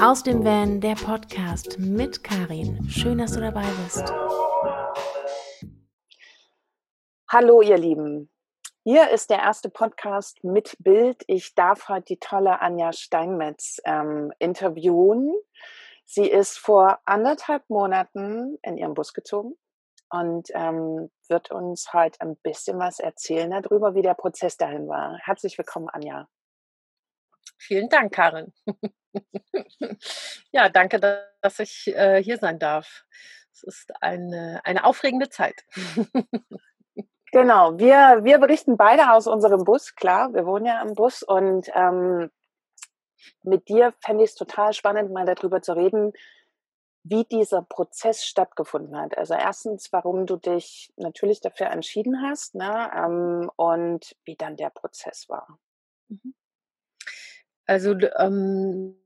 Aus dem Van, der Podcast mit Karin. Schön, dass du dabei bist. Hallo, ihr Lieben. Hier ist der erste Podcast mit Bild. Ich darf heute die tolle Anja Steinmetz ähm, interviewen. Sie ist vor anderthalb Monaten in ihren Bus gezogen und ähm, wird uns heute ein bisschen was erzählen darüber, wie der Prozess dahin war. Herzlich willkommen, Anja. Vielen Dank, Karin. ja, danke, dass ich äh, hier sein darf. Es ist eine, eine aufregende Zeit. genau, wir, wir berichten beide aus unserem Bus, klar, wir wohnen ja im Bus und ähm, mit dir fände ich es total spannend, mal darüber zu reden, wie dieser Prozess stattgefunden hat. Also erstens, warum du dich natürlich dafür entschieden hast ne, ähm, und wie dann der Prozess war. Mhm. Also ähm,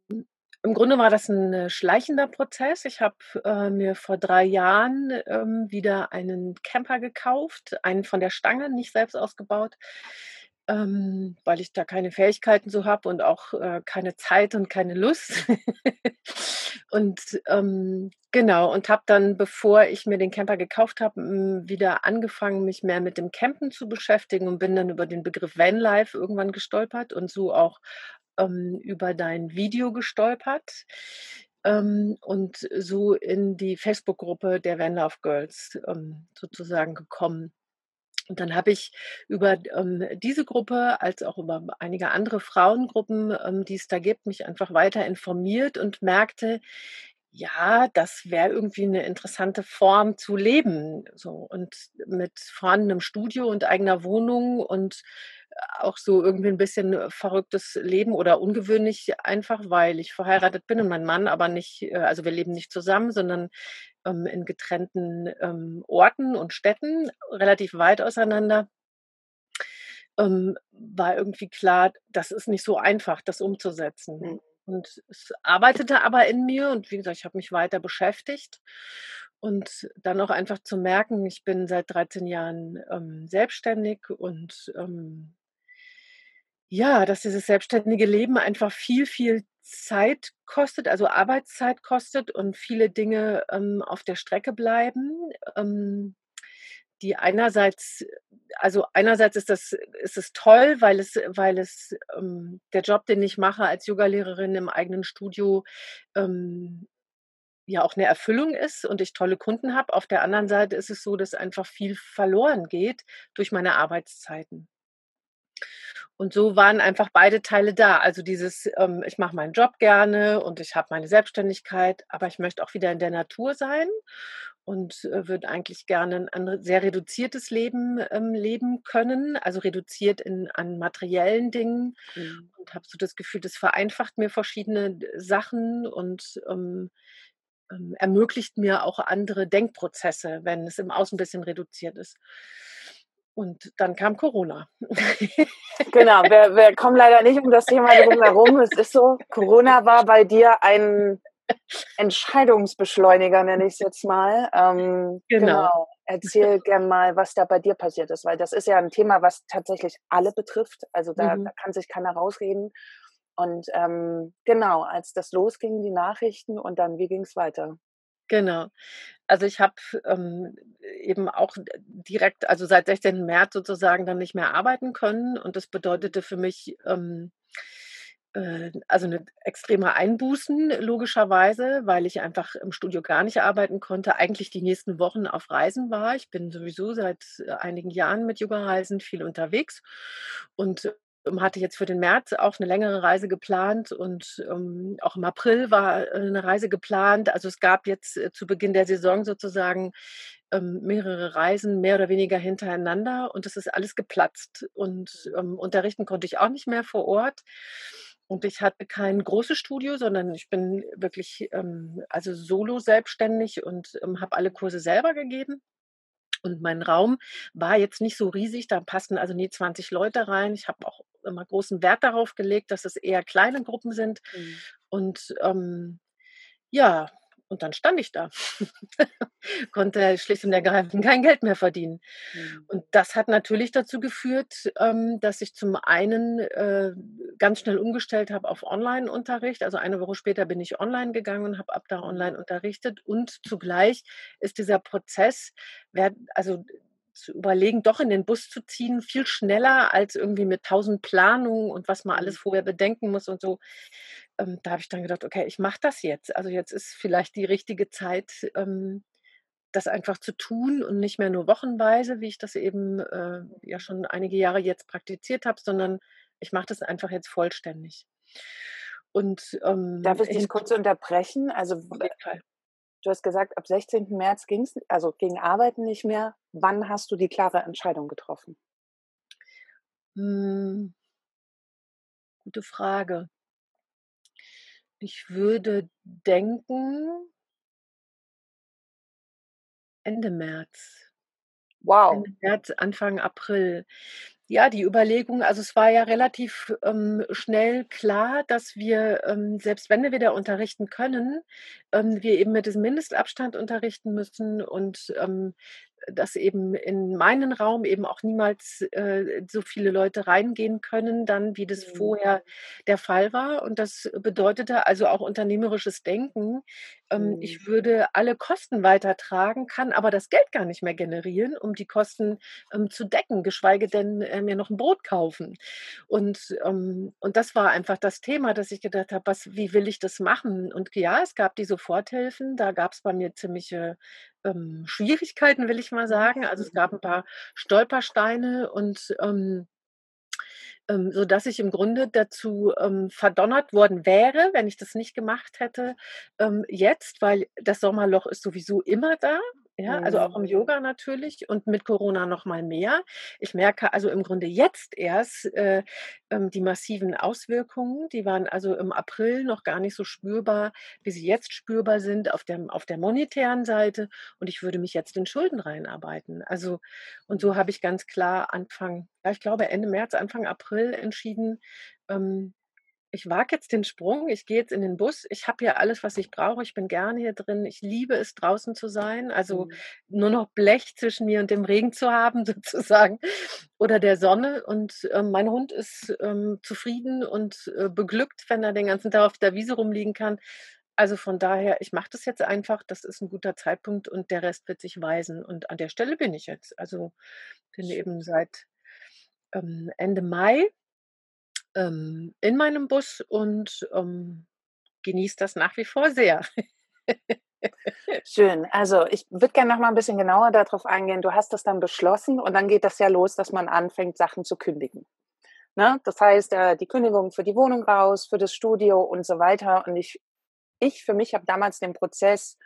im Grunde war das ein äh, schleichender Prozess. Ich habe äh, mir vor drei Jahren ähm, wieder einen Camper gekauft, einen von der Stange, nicht selbst ausgebaut, ähm, weil ich da keine Fähigkeiten so habe und auch äh, keine Zeit und keine Lust. und ähm, genau, und habe dann, bevor ich mir den Camper gekauft habe, wieder angefangen, mich mehr mit dem Campen zu beschäftigen und bin dann über den Begriff Vanlife irgendwann gestolpert und so auch ähm, über dein Video gestolpert ähm, und so in die Facebook-Gruppe der Van Love Girls ähm, sozusagen gekommen. Und dann habe ich über ähm, diese Gruppe als auch über einige andere Frauengruppen, ähm, die es da gibt, mich einfach weiter informiert und merkte, ja, das wäre irgendwie eine interessante Form zu leben. So und mit vorhandenem Studio und eigener Wohnung und auch so irgendwie ein bisschen äh, verrücktes Leben oder ungewöhnlich einfach, weil ich verheiratet bin und mein Mann aber nicht, äh, also wir leben nicht zusammen, sondern ähm, in getrennten ähm, Orten und Städten, relativ weit auseinander. Ähm, war irgendwie klar, das ist nicht so einfach, das umzusetzen. Mhm. Und es arbeitete aber in mir und wie gesagt, ich habe mich weiter beschäftigt und dann auch einfach zu merken, ich bin seit 13 Jahren ähm, selbstständig und ähm, ja, dass dieses selbstständige Leben einfach viel, viel Zeit kostet, also Arbeitszeit kostet und viele Dinge ähm, auf der Strecke bleiben. Ähm, die einerseits, also einerseits ist das, ist es toll, weil es, weil es ähm, der Job, den ich mache als Yogalehrerin im eigenen Studio, ähm, ja auch eine Erfüllung ist und ich tolle Kunden habe. Auf der anderen Seite ist es so, dass einfach viel verloren geht durch meine Arbeitszeiten. Und so waren einfach beide Teile da. Also dieses, ähm, ich mache meinen Job gerne und ich habe meine Selbstständigkeit, aber ich möchte auch wieder in der Natur sein und äh, würde eigentlich gerne ein sehr reduziertes Leben ähm, leben können, also reduziert in, an materiellen Dingen mhm. und habe so das Gefühl, das vereinfacht mir verschiedene Sachen und ähm, ähm, ermöglicht mir auch andere Denkprozesse, wenn es im Außen ein bisschen reduziert ist. Und dann kam Corona. genau, wir, wir kommen leider nicht um das Thema drum herum. Es ist so, Corona war bei dir ein Entscheidungsbeschleuniger, nenne ich es jetzt mal. Ähm, genau. genau. Erzähl gern mal, was da bei dir passiert ist, weil das ist ja ein Thema, was tatsächlich alle betrifft. Also da, mhm. da kann sich keiner rausreden. Und ähm, genau, als das losging, die Nachrichten und dann, wie ging es weiter? Genau. Also ich habe ähm, eben auch direkt, also seit 16. März sozusagen dann nicht mehr arbeiten können. Und das bedeutete für mich ähm, äh, also eine extreme Einbußen, logischerweise, weil ich einfach im Studio gar nicht arbeiten konnte, eigentlich die nächsten Wochen auf Reisen war. Ich bin sowieso seit äh, einigen Jahren mit Yoga-Reisen viel unterwegs und hatte jetzt für den März auch eine längere Reise geplant und ähm, auch im April war äh, eine Reise geplant. Also es gab jetzt äh, zu Beginn der Saison sozusagen ähm, mehrere Reisen mehr oder weniger hintereinander und das ist alles geplatzt. Und ähm, unterrichten konnte ich auch nicht mehr vor Ort. Und ich hatte kein großes Studio, sondern ich bin wirklich ähm, also solo selbstständig und ähm, habe alle Kurse selber gegeben. Und mein Raum war jetzt nicht so riesig, da passten also nie 20 Leute rein. Ich habe auch immer großen Wert darauf gelegt, dass es eher kleine Gruppen sind. Mhm. Und ähm, ja, Und dann stand ich da, konnte schlicht und ergreifend kein Geld mehr verdienen. Mhm. Und das hat natürlich dazu geführt, ähm, dass ich zum einen äh, ganz schnell umgestellt habe auf Online-Unterricht. Also eine Woche später bin ich online gegangen und habe ab da online unterrichtet. Und zugleich ist dieser Prozess, also zu überlegen, doch in den Bus zu ziehen, viel schneller als irgendwie mit tausend Planungen und was man alles mhm. vorher bedenken muss und so. Ähm, da habe ich dann gedacht, okay, ich mache das jetzt. Also jetzt ist vielleicht die richtige Zeit, ähm, das einfach zu tun und nicht mehr nur wochenweise, wie ich das eben äh, ja schon einige Jahre jetzt praktiziert habe, sondern ich mache das einfach jetzt vollständig. Und ähm, darf ich dich kurz unterbrechen? Also. Du hast gesagt, ab 16. März ging es, also gegen Arbeiten nicht mehr. Wann hast du die klare Entscheidung getroffen? Hm, gute Frage. Ich würde denken Ende März. Wow. Ende März, Anfang April. Ja, die Überlegung also, es war ja relativ, ähm, schnell klar, dass wir, ähm, selbst wenn wir wieder unterrichten können, ähm, wir eben mit diesem Mindestabstand unterrichten müssen und, ähm, dass eben in meinen Raum eben auch niemals äh, so viele Leute reingehen können, dann wie das mhm. vorher der Fall war. Und das bedeutete also auch unternehmerisches Denken. Ähm, mhm. Ich würde alle Kosten weitertragen, kann aber das Geld gar nicht mehr generieren, um die Kosten ähm, zu decken, geschweige denn äh, mir noch ein Brot kaufen. Und, ähm, und das war einfach das Thema, dass ich gedacht habe, was, wie will ich das machen? Und ja, es gab die Soforthilfen, da gab es bei mir ziemliche ähm, Schwierigkeiten, will ich mal sagen. Also es gab ein paar Stolpersteine und ähm, ähm, so dass ich im Grunde dazu ähm, verdonnert worden wäre, wenn ich das nicht gemacht hätte, ähm, jetzt, weil das Sommerloch ist sowieso immer da. Ja, also auch im mhm. Yoga natürlich und mit Corona noch mal mehr. Ich merke also im Grunde jetzt erst äh, ähm, die massiven Auswirkungen. Die waren also im April noch gar nicht so spürbar, wie sie jetzt spürbar sind auf der, auf der monetären Seite. Und ich würde mich jetzt in Schulden reinarbeiten. Also, und so habe ich ganz klar Anfang, ja, ich glaube Ende März, Anfang April entschieden, ähm, ich wage jetzt den Sprung, ich gehe jetzt in den Bus, ich habe hier alles, was ich brauche, ich bin gerne hier drin, ich liebe es, draußen zu sein, also mhm. nur noch Blech zwischen mir und dem Regen zu haben, sozusagen, oder der Sonne. Und äh, mein Hund ist ähm, zufrieden und äh, beglückt, wenn er den ganzen Tag auf der Wiese rumliegen kann. Also von daher, ich mache das jetzt einfach, das ist ein guter Zeitpunkt und der Rest wird sich weisen. Und an der Stelle bin ich jetzt. Also bin eben seit ähm, Ende Mai ähm, in meinem Bus und ähm, genieße das nach wie vor sehr. Schön. Also ich würde gerne noch mal ein bisschen genauer darauf eingehen. Du hast das dann beschlossen und dann geht das ja los, dass man anfängt, Sachen zu kündigen. Ne? Das heißt, äh, die Kündigung für die Wohnung raus, für das Studio und so weiter. Und ich, ich für mich habe damals den Prozess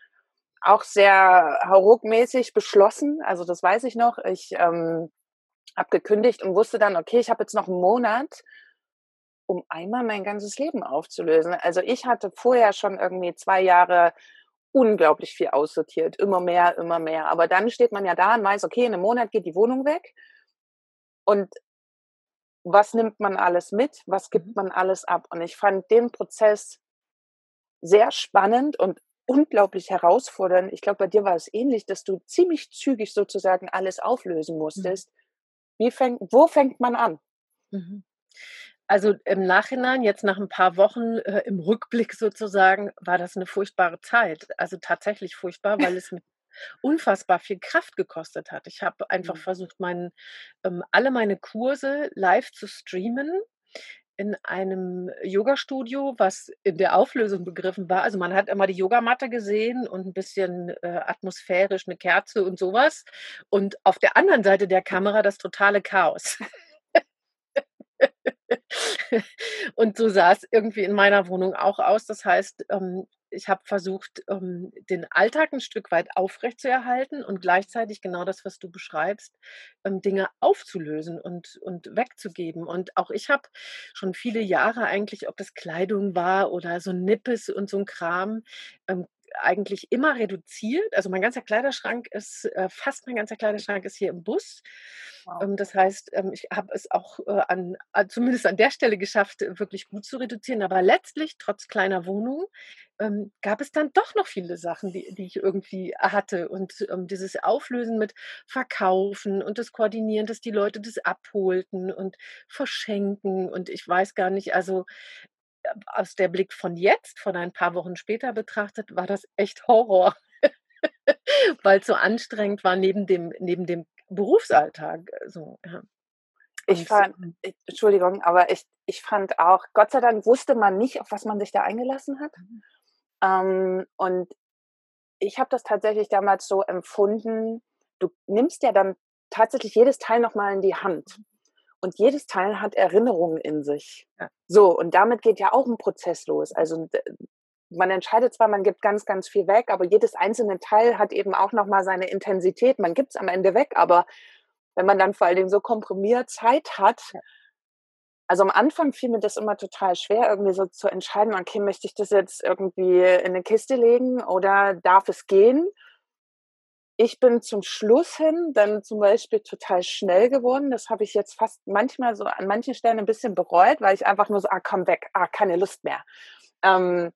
auch sehr hauruckmäßig beschlossen. Also das weiß ich noch. Ich ähm, habe gekündigt und wusste dann, okay, ich habe jetzt noch einen Monat um einmal mein ganzes Leben aufzulösen. Also ich hatte vorher schon irgendwie zwei Jahre unglaublich viel aussortiert, immer mehr, immer mehr. Aber dann steht man ja da und weiß, okay, in einem Monat geht die Wohnung weg. Und was nimmt man alles mit? Was gibt mhm. man alles ab? Und ich fand den Prozess sehr spannend und unglaublich herausfordernd. Ich glaube, bei dir war es ähnlich, dass du ziemlich zügig sozusagen alles auflösen mhm. musstest. Wie fängt, wo fängt man an? Mhm. Also im Nachhinein, jetzt nach ein paar Wochen äh, im Rückblick sozusagen, war das eine furchtbare Zeit. Also tatsächlich furchtbar, weil es mir unfassbar viel Kraft gekostet hat. Ich habe einfach mhm. versucht, meinen, ähm, alle meine Kurse live zu streamen in einem Yoga-Studio, was in der Auflösung begriffen war. Also man hat immer die Yogamatte gesehen und ein bisschen äh, atmosphärisch eine Kerze und sowas. Und auf der anderen Seite der Kamera das totale Chaos. und so sah es irgendwie in meiner Wohnung auch aus. Das heißt, ähm, ich habe versucht, ähm, den Alltag ein Stück weit aufrechtzuerhalten und gleichzeitig genau das, was du beschreibst, ähm, Dinge aufzulösen und, und wegzugeben. Und auch ich habe schon viele Jahre eigentlich, ob das Kleidung war oder so Nippes und so ein Kram, eigentlich immer reduziert. Also mein ganzer Kleiderschrank ist, äh, fast mein ganzer Kleiderschrank ist hier im Bus. Wow. Ähm, das heißt, ähm, ich habe es auch äh, an, zumindest an der Stelle geschafft, wirklich gut zu reduzieren. Aber letztlich, trotz kleiner Wohnung, ähm, gab es dann doch noch viele Sachen, die, die ich irgendwie hatte. Und ähm, dieses Auflösen mit Verkaufen und das Koordinieren, dass die Leute das abholten und verschenken. Und ich weiß gar nicht, also äh, aus der Blick von jetzt, von ein paar Wochen später betrachtet, war das echt Horror. Weil es so anstrengend war neben dem, neben dem Berufsalltag. So, ja. Ich fand, Entschuldigung, aber ich, ich fand auch, Gott sei Dank wusste man nicht, auf was man sich da eingelassen hat. Mhm. Ähm, und ich habe das tatsächlich damals so empfunden, du nimmst ja dann tatsächlich jedes Teil nochmal in die Hand. Und jedes Teil hat Erinnerungen in sich. Ja. So, und damit geht ja auch ein Prozess los. Also man entscheidet zwar, man gibt ganz, ganz viel weg, aber jedes einzelne Teil hat eben auch nochmal seine Intensität. Man gibt es am Ende weg, aber wenn man dann vor allen Dingen so komprimiert Zeit hat, ja also am Anfang fiel mir das immer total schwer, irgendwie so zu entscheiden, okay, möchte ich das jetzt irgendwie in eine Kiste legen oder darf es gehen? Ich bin zum Schluss hin dann zum Beispiel total schnell geworden. Das habe ich jetzt fast manchmal so an manchen Stellen ein bisschen bereut, weil ich einfach nur so, ah, komm weg, ah, keine Lust mehr. Ähm,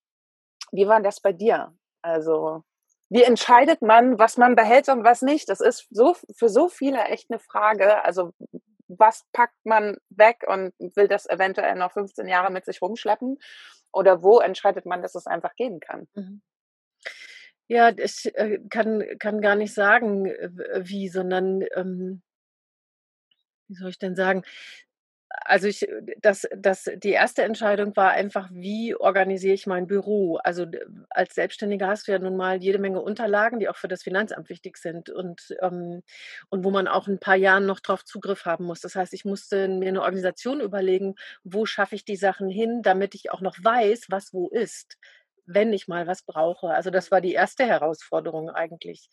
wie war das bei dir? Also, wie entscheidet man, was man behält und was nicht? Das ist so für so viele echt eine Frage. Also, was packt man weg und will das eventuell noch 15 Jahre mit sich rumschleppen? Oder wo entscheidet man, dass es einfach gehen kann? Mhm. Ja, ich äh, kann, kann gar nicht sagen, wie, sondern, ähm, wie soll ich denn sagen, also ich, das, das, die erste Entscheidung war einfach, wie organisiere ich mein Büro? Also als Selbstständiger hast du ja nun mal jede Menge Unterlagen, die auch für das Finanzamt wichtig sind und, ähm, und wo man auch ein paar Jahren noch drauf Zugriff haben muss. Das heißt, ich musste mir eine Organisation überlegen, wo schaffe ich die Sachen hin, damit ich auch noch weiß, was wo ist wenn ich mal was brauche. Also das war die erste Herausforderung eigentlich.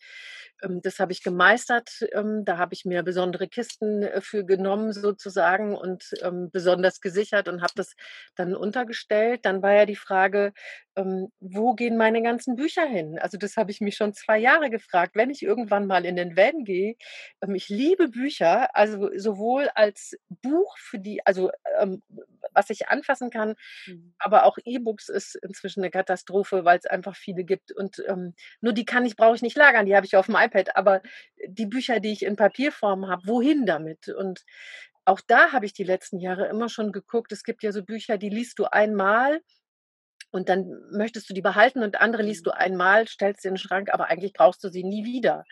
Ähm, das habe ich gemeistert. Ähm, da habe ich mir besondere Kisten äh, für genommen sozusagen und ähm, besonders gesichert und habe das dann untergestellt. Dann war ja die Frage, wo gehen meine ganzen Bücher hin? Also das habe ich mich schon zwei Jahre gefragt. Wenn ich irgendwann mal in den Van gehe, ich liebe Bücher, also sowohl als Buch für die, also was ich anfassen kann, mhm. aber auch E-Books ist inzwischen eine Katastrophe Katastrophe, weil es einfach viele gibt. Und ähm, nur die kann ich, brauche ich nicht lagern, die habe ich auf dem iPad. Aber die Bücher, die ich in Papierform habe, wohin damit? Und auch da habe ich die letzten Jahre immer schon geguckt. Es gibt ja so Bücher, die liest du einmal und dann möchtest du die behalten und andere liest du mhm. einmal, stellst sie in den Schrank, aber eigentlich brauchst du sie nie wieder.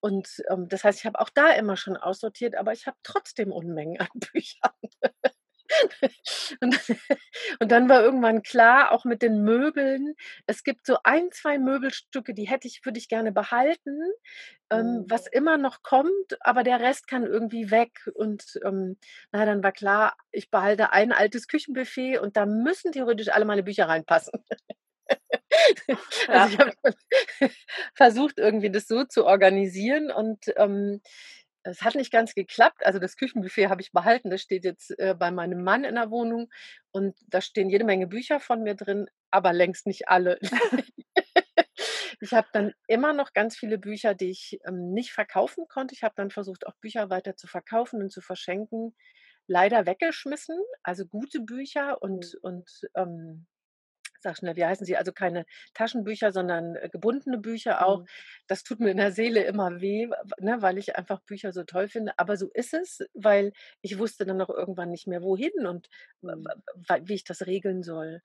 Und ähm, das heißt, ich habe auch da immer schon aussortiert, aber ich habe trotzdem Unmengen an Büchern. und, und, dann war irgendwann klar, auch mit den Möbeln, es gibt so ein, zwei Möbelstücke, die hätte ich, würde ich gerne behalten, ähm, was mhm. immer noch kommt, aber der Rest kann irgendwie weg. Und ähm, na, dann war klar, ich behalte ein altes Küchenbuffet und da müssen theoretisch alle meine Bücher reinpassen. also ich habe versucht, irgendwie das so zu organisieren und ähm, es hat nicht ganz geklappt. Also das Küchenbuffet habe ich behalten. Das steht jetzt äh, bei meinem Mann in der Wohnung und da stehen jede Menge Bücher von mir drin, aber längst nicht alle. ich habe dann immer noch ganz viele Bücher, die ich ähm, nicht verkaufen konnte. Ich habe dann versucht, auch Bücher weiter zu verkaufen und zu verschenken. Leider weggeschmissen, also gute Bücher und, mhm. und ähm, sag schnell, wie heißen sie? Also keine Taschenbücher, sondern äh, gebundene Bücher auch. Mhm. Das tut mir in der Seele immer weh, ne, weil ich einfach Bücher so toll finde. Aber so ist es, weil ich wusste dann noch irgendwann nicht mehr, wohin und mhm. wie ich das regeln soll.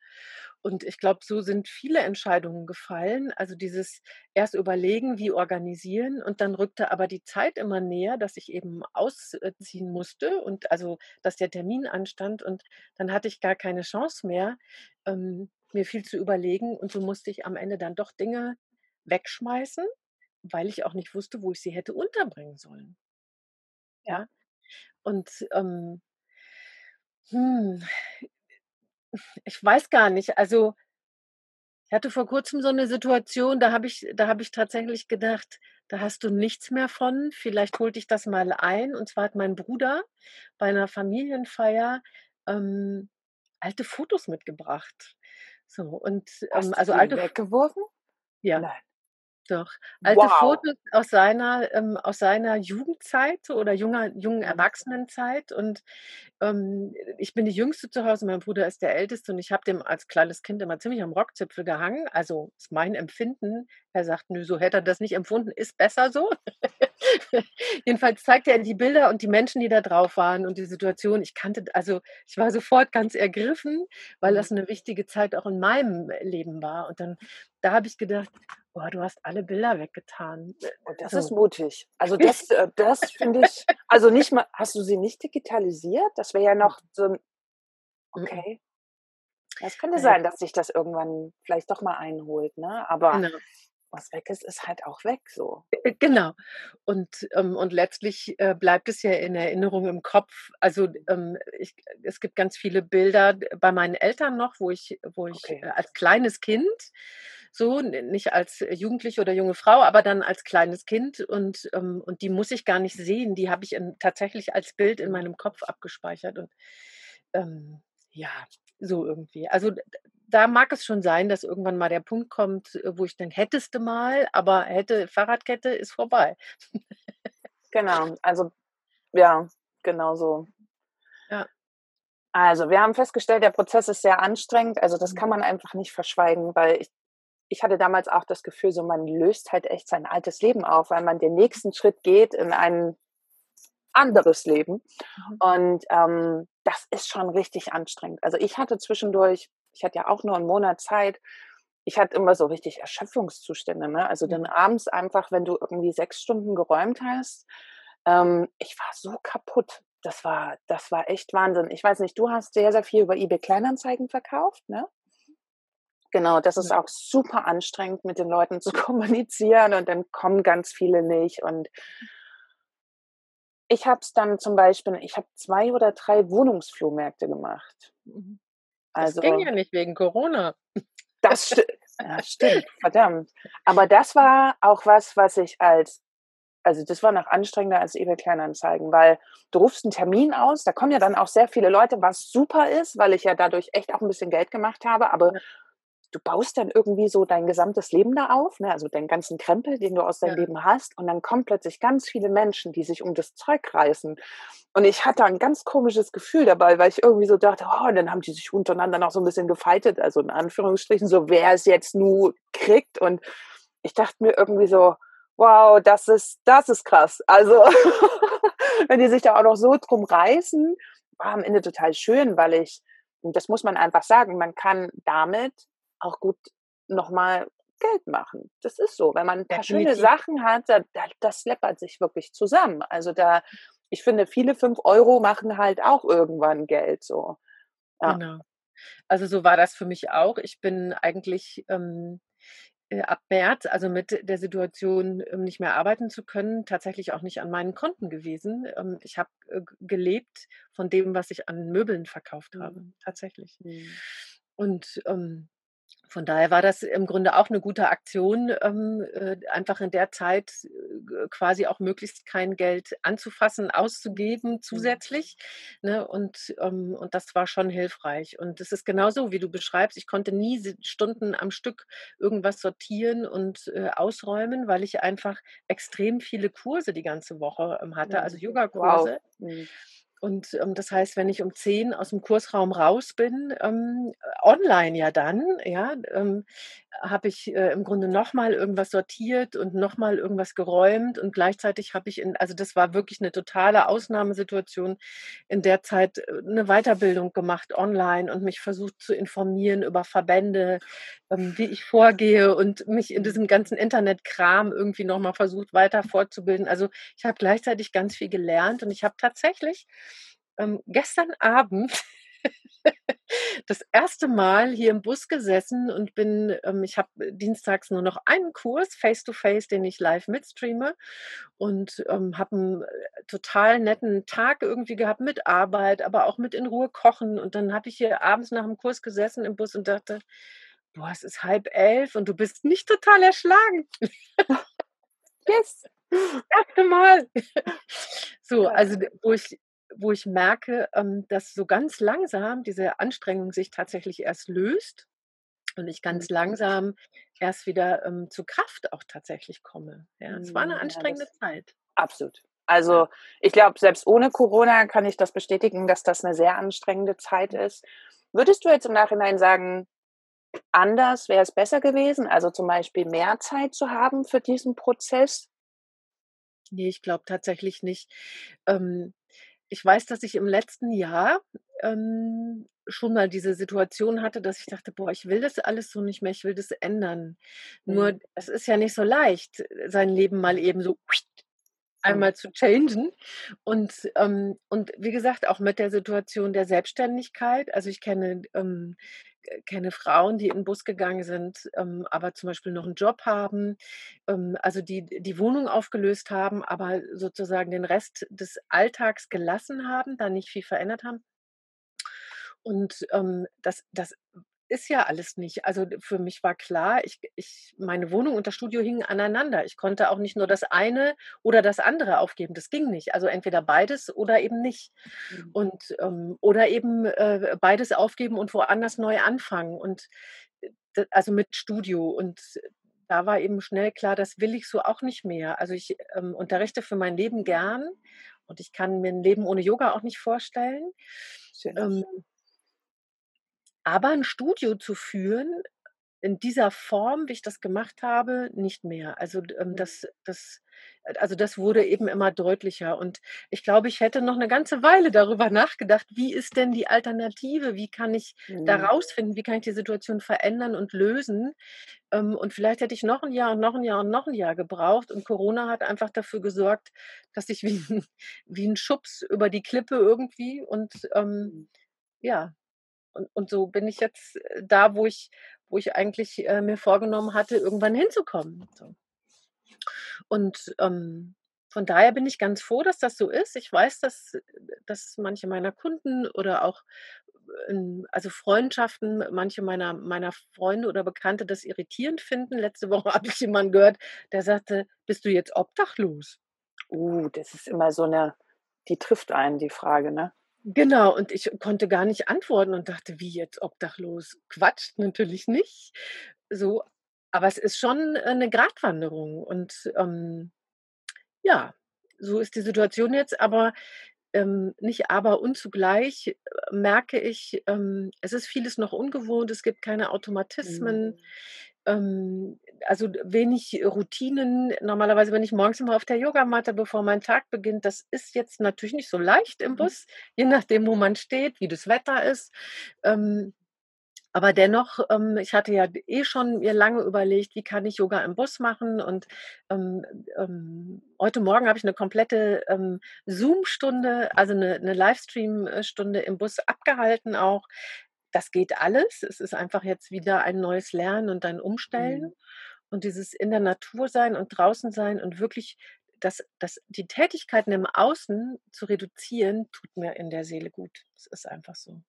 Und ich glaube, so sind viele Entscheidungen gefallen. Also dieses erst überlegen, wie organisieren und dann rückte aber die Zeit immer näher, dass ich eben ausziehen musste und also, dass der Termin anstand und dann hatte ich gar keine Chance mehr, ähm, mir viel zu überlegen und so musste ich am Ende dann doch Dinge wegschmeißen, weil ich auch nicht wusste, wo ich sie hätte unterbringen sollen. Ja. Und ähm, hm, ich weiß gar nicht. Also ich hatte vor kurzem so eine Situation, da habe ich, da habe ich tatsächlich gedacht, da hast du nichts mehr von. Vielleicht holte ich das mal ein. Und zwar hat mein Bruder bei einer Familienfeier ähm, alte Fotos mitgebracht. So, und ähm, also alte. Weggeworfen? Ja. Nein. Doch. Alte wow. Fotos aus seiner, ähm, aus seiner Jugendzeit oder junger, jungen. Erwachsenenzeit. Und ähm, ich bin die Jüngste zu Hause, mein Bruder ist der Älteste und ich habe dem als kleines Kind immer ziemlich am Rockzipfel gehangen. Also ist mein Empfinden. Er sagt, nö, so hätte er das nicht empfunden, ist besser so. Jedenfalls zeigt er die Bilder und die Menschen, die da drauf waren und die Situation. Ich kannte, also ich war sofort ganz ergriffen, weil mhm. das eine wichtige Zeit auch in meinem Leben war. Und dann, da habe ich gedacht, boah, du hast alle Bilder weggetan. Und das so. ist mutig. Also das, äh, das finde ich, also nicht mal, hast du sie nicht digitalisiert? Das wäre ja noch so ein, okay. Das könnte sein, dass sich das irgendwann vielleicht doch mal einholt, ne? Aber genau was weg ist, ist halt auch weg so. Äh, genau. Und, ähm, und letztlich äh, bleibt es ja in Erinnerung im Kopf. Also ähm, ich, es gibt ganz viele Bilder bei meinen Eltern noch, wo ich, wo ich okay. äh, als kleines Kind, so, nicht als Jugendliche oder junge Frau, aber dann als kleines Kind und, ähm, und die muss ich gar nicht sehen. Die habe ich in, tatsächlich als Bild in meinem Kopf abgespeichert. Und ähm, ja, so irgendwie. Also da mag es schon sein, dass irgendwann mal der Punkt kommt, äh, wo ich denke, hättest du mal, aber hätte Fahrradkette ist vorbei. genau, also ja, genau so. Ja. Also wir haben festgestellt, der Prozess ist sehr anstrengend. Also das kann mhm. man einfach nicht verschweigen, weil ich, ich hatte damals auch das Gefühl, so man löst halt echt sein altes Leben auf, weil man den nächsten Schritt geht in ein anderes Leben. Mhm. Und ähm, das ist schon richtig anstrengend. Also ich hatte zwischendurch ich hatte ja auch nur einen Monat Zeit. Ich hatte immer so richtig Erschöpfungszustände. Ne? Also dann abends einfach, wenn du irgendwie sechs Stunden geräumt hast, ähm, ich war so kaputt. Das war, das war echt Wahnsinn. Ich weiß nicht, du hast sehr, sehr viel über eBay Kleinanzeigen verkauft, ne? Genau, das ist auch super anstrengend, mit den Leuten zu kommunizieren und dann kommen ganz viele nicht. Und ich habe es dann zum Beispiel, ich habe zwei oder drei Wohnungsflohmärkte gemacht. Mhm. Also, das ging ja nicht wegen Corona. Das sti ja, stimmt, verdammt. Aber das war auch was, was ich als, also das war noch anstrengender als eBay Kleinanzeigen, weil du rufst einen Termin aus, da kommen ja dann auch sehr viele Leute, was super ist, weil ich ja dadurch echt auch ein bisschen Geld gemacht habe, aber du baust dann irgendwie so dein gesamtes Leben da auf, ne? also deinen ganzen Krempel, den du aus deinem ja. Leben hast, und dann kommen plötzlich ganz viele Menschen, die sich um das Zeug reißen. Und ich hatte ein ganz komisches Gefühl dabei, weil ich irgendwie so dachte, oh, und dann haben die sich untereinander noch so ein bisschen gefeitet, also in Anführungsstrichen, so wer es jetzt nur kriegt. Und ich dachte mir irgendwie so, wow, das ist, das ist krass. Also, wenn die sich da auch noch so drum reißen, war am Ende total schön, weil ich, das muss man einfach sagen, man kann damit auch gut nochmal Geld machen. Das ist so. Wenn man ein paar Definitiv. schöne Sachen hat, da, da, das läppert sich wirklich zusammen. Also da, ich finde, viele fünf Euro machen halt auch irgendwann Geld so. Ja. Genau. Also so war das für mich auch. Ich bin eigentlich ähm, äh, ab März, also mit der Situation, ähm, nicht mehr arbeiten zu können, tatsächlich auch nicht an meinen Konten gewesen. Ähm, ich habe äh, gelebt von dem, was ich an Möbeln verkauft habe, mhm. tatsächlich. Mhm. Und ähm, von daher war das im Grunde auch eine gute Aktion, ähm, äh, einfach in der Zeit äh, quasi auch möglichst kein Geld anzufassen, auszugeben mhm. zusätzlich. Ne? Und, ähm, und das war schon hilfreich. Und es ist genauso, wie du beschreibst. Ich konnte nie Stunden am Stück irgendwas sortieren und äh, ausräumen, weil ich einfach extrem viele Kurse die ganze Woche ähm, hatte, also mhm. Yogakurse. Wow. Und ähm, das heißt, wenn ich um 10 aus dem Kursraum raus bin, ähm, online ja dann, ja, ähm, habe ich äh, im Grunde nochmal irgendwas sortiert und nochmal irgendwas geräumt und gleichzeitig habe ich in, also das war wirklich eine totale Ausnahmesituation, in der Zeit äh, eine Weiterbildung gemacht online und mich versucht zu informieren über Verbände, ähm, wie ich vorgehe und mich in diesem ganzen Internetkram irgendwie nochmal versucht weiter fortzubilden. Also ich habe gleichzeitig ganz viel gelernt und ich habe tatsächlich ähm, gestern Abend das erste Mal hier im Bus gesessen und bin, ähm, ich habe dienstags nur noch einen Kurs, Face-to-Face, -face, den ich live mitstreame und ähm, habe einen äh, total netten Tag irgendwie gehabt mit Arbeit, aber auch mit in Ruhe kochen. Und dann habe ich hier abends nach dem Kurs gesessen im Bus und dachte, boah, es ist halb elf und du bist nicht total erschlagen. yes. Erste Mal. So, also wo ich wo ich merke, ähm, dass so ganz langsam diese Anstrengung sich tatsächlich erst löst und ich ganz mhm. langsam erst wieder ähm, zu Kraft auch tatsächlich komme. Ja, es war eine anstrengende ja, Zeit. Absolut. Also ich glaube, selbst ohne Corona kann ich das bestätigen, dass das eine sehr anstrengende Zeit ist. Würdest du jetzt im Nachhinein sagen, anders wäre es besser gewesen, also zum Beispiel mehr Zeit zu haben für diesen Prozess? Nee, ich glaube tatsächlich nicht. Ähm, ich weiß, dass ich im letzten Jahr ähm, schon mal diese Situation hatte, dass ich dachte, boah, ich will das alles so nicht mehr, ich will das ändern. Mhm. Nur es ist ja nicht so leicht, sein Leben mal eben so einmal zu changen. Und, ähm, und wie gesagt, auch mit der Situation der Selbstständigkeit. Also ich kenne, ähm, kenne Frauen, die in den Bus gegangen sind, ähm, aber zum Beispiel noch einen Job haben, ähm, also die die Wohnung aufgelöst haben, aber sozusagen den Rest des Alltags gelassen haben, da nicht viel verändert haben. Und ähm, das, das ist ja alles nicht. Also für mich war klar, ich, ich, meine Wohnung und das Studio hingen aneinander. Ich konnte auch nicht nur das eine oder das andere aufgeben. Das ging nicht. Also entweder beides oder eben nicht. Mhm. Und ähm, oder eben äh, beides aufgeben und woanders neu anfangen. Und äh, also mit Studio. Und da war eben schnell klar, das will ich so auch nicht mehr. Also ich ähm, unterrichte für mein Leben gern und ich kann mir ein Leben ohne Yoga auch nicht vorstellen. Ähm, aber ein Studio zu führen in dieser Form, wie ich das gemacht habe, nicht mehr. Also ähm, mhm. das, das, äh, also das wurde eben immer deutlicher. Und ich glaube, ich hätte noch eine ganze Weile darüber nachgedacht, wie ist denn die Alternative? Wie kann ich mhm. da rausfinden? Wie kann ich die Situation verändern und lösen? Ähm, und vielleicht hätte ich noch ein Jahr und noch ein Jahr und noch ein Jahr gebraucht. Und Corona hat einfach dafür gesorgt, dass ich wie, wie ein Schubs über die Klippe irgendwie und ähm, mhm. ja, und, und so bin ich jetzt äh, da, wo ich, wo ich eigentlich äh, mir vorgenommen hatte, irgendwann hinzukommen. So. Und ähm, von daher bin ich ganz froh, dass das so ist. Ich weiß, dass, dass manche meiner Kunden oder auch ähm, also Freundschaften, manche meiner, meiner Freunde oder Bekannte das irritierend finden. Letzte Woche habe ich jemanden gehört, der sagte, bist du jetzt obdachlos? Uh, das ist immer so eine, die trifft einen, die Frage, ne? Genau, und ich konnte gar nicht antworten und dachte, wie jetzt obdachlos? Quatsch, natürlich nicht. So, aber es ist schon eine Gratwanderung und ähm, ja, so ist die Situation jetzt, aber ähm, nicht aber und zugleich äh, merke ich, ähm, es ist vieles noch ungewohnt, es gibt keine Automatismen. Mhm ähm, also wenig Routinen. Normalerweise bin ich morgens immer auf der Yogamatte, bevor mein Tag beginnt. Das ist jetzt natürlich nicht so leicht im mhm. Bus, je nachdem, wo man steht, wie das Wetter ist. Ähm, aber dennoch, ähm, ich hatte ja eh schon mir lange überlegt, wie kann ich Yoga im Bus machen. Und ähm, ähm, heute Morgen habe ich eine komplette ähm, Zoom-Stunde, also eine, eine Livestream-Stunde im Bus abgehalten auch das geht alles. Es ist einfach jetzt wieder ein neues Lernen und ein Umstellen. Mhm. Und dieses in der Natur sein und draußen sein und wirklich das, das, die Tätigkeiten im Außen zu reduzieren, tut mir in der Seele gut. Es ist einfach so.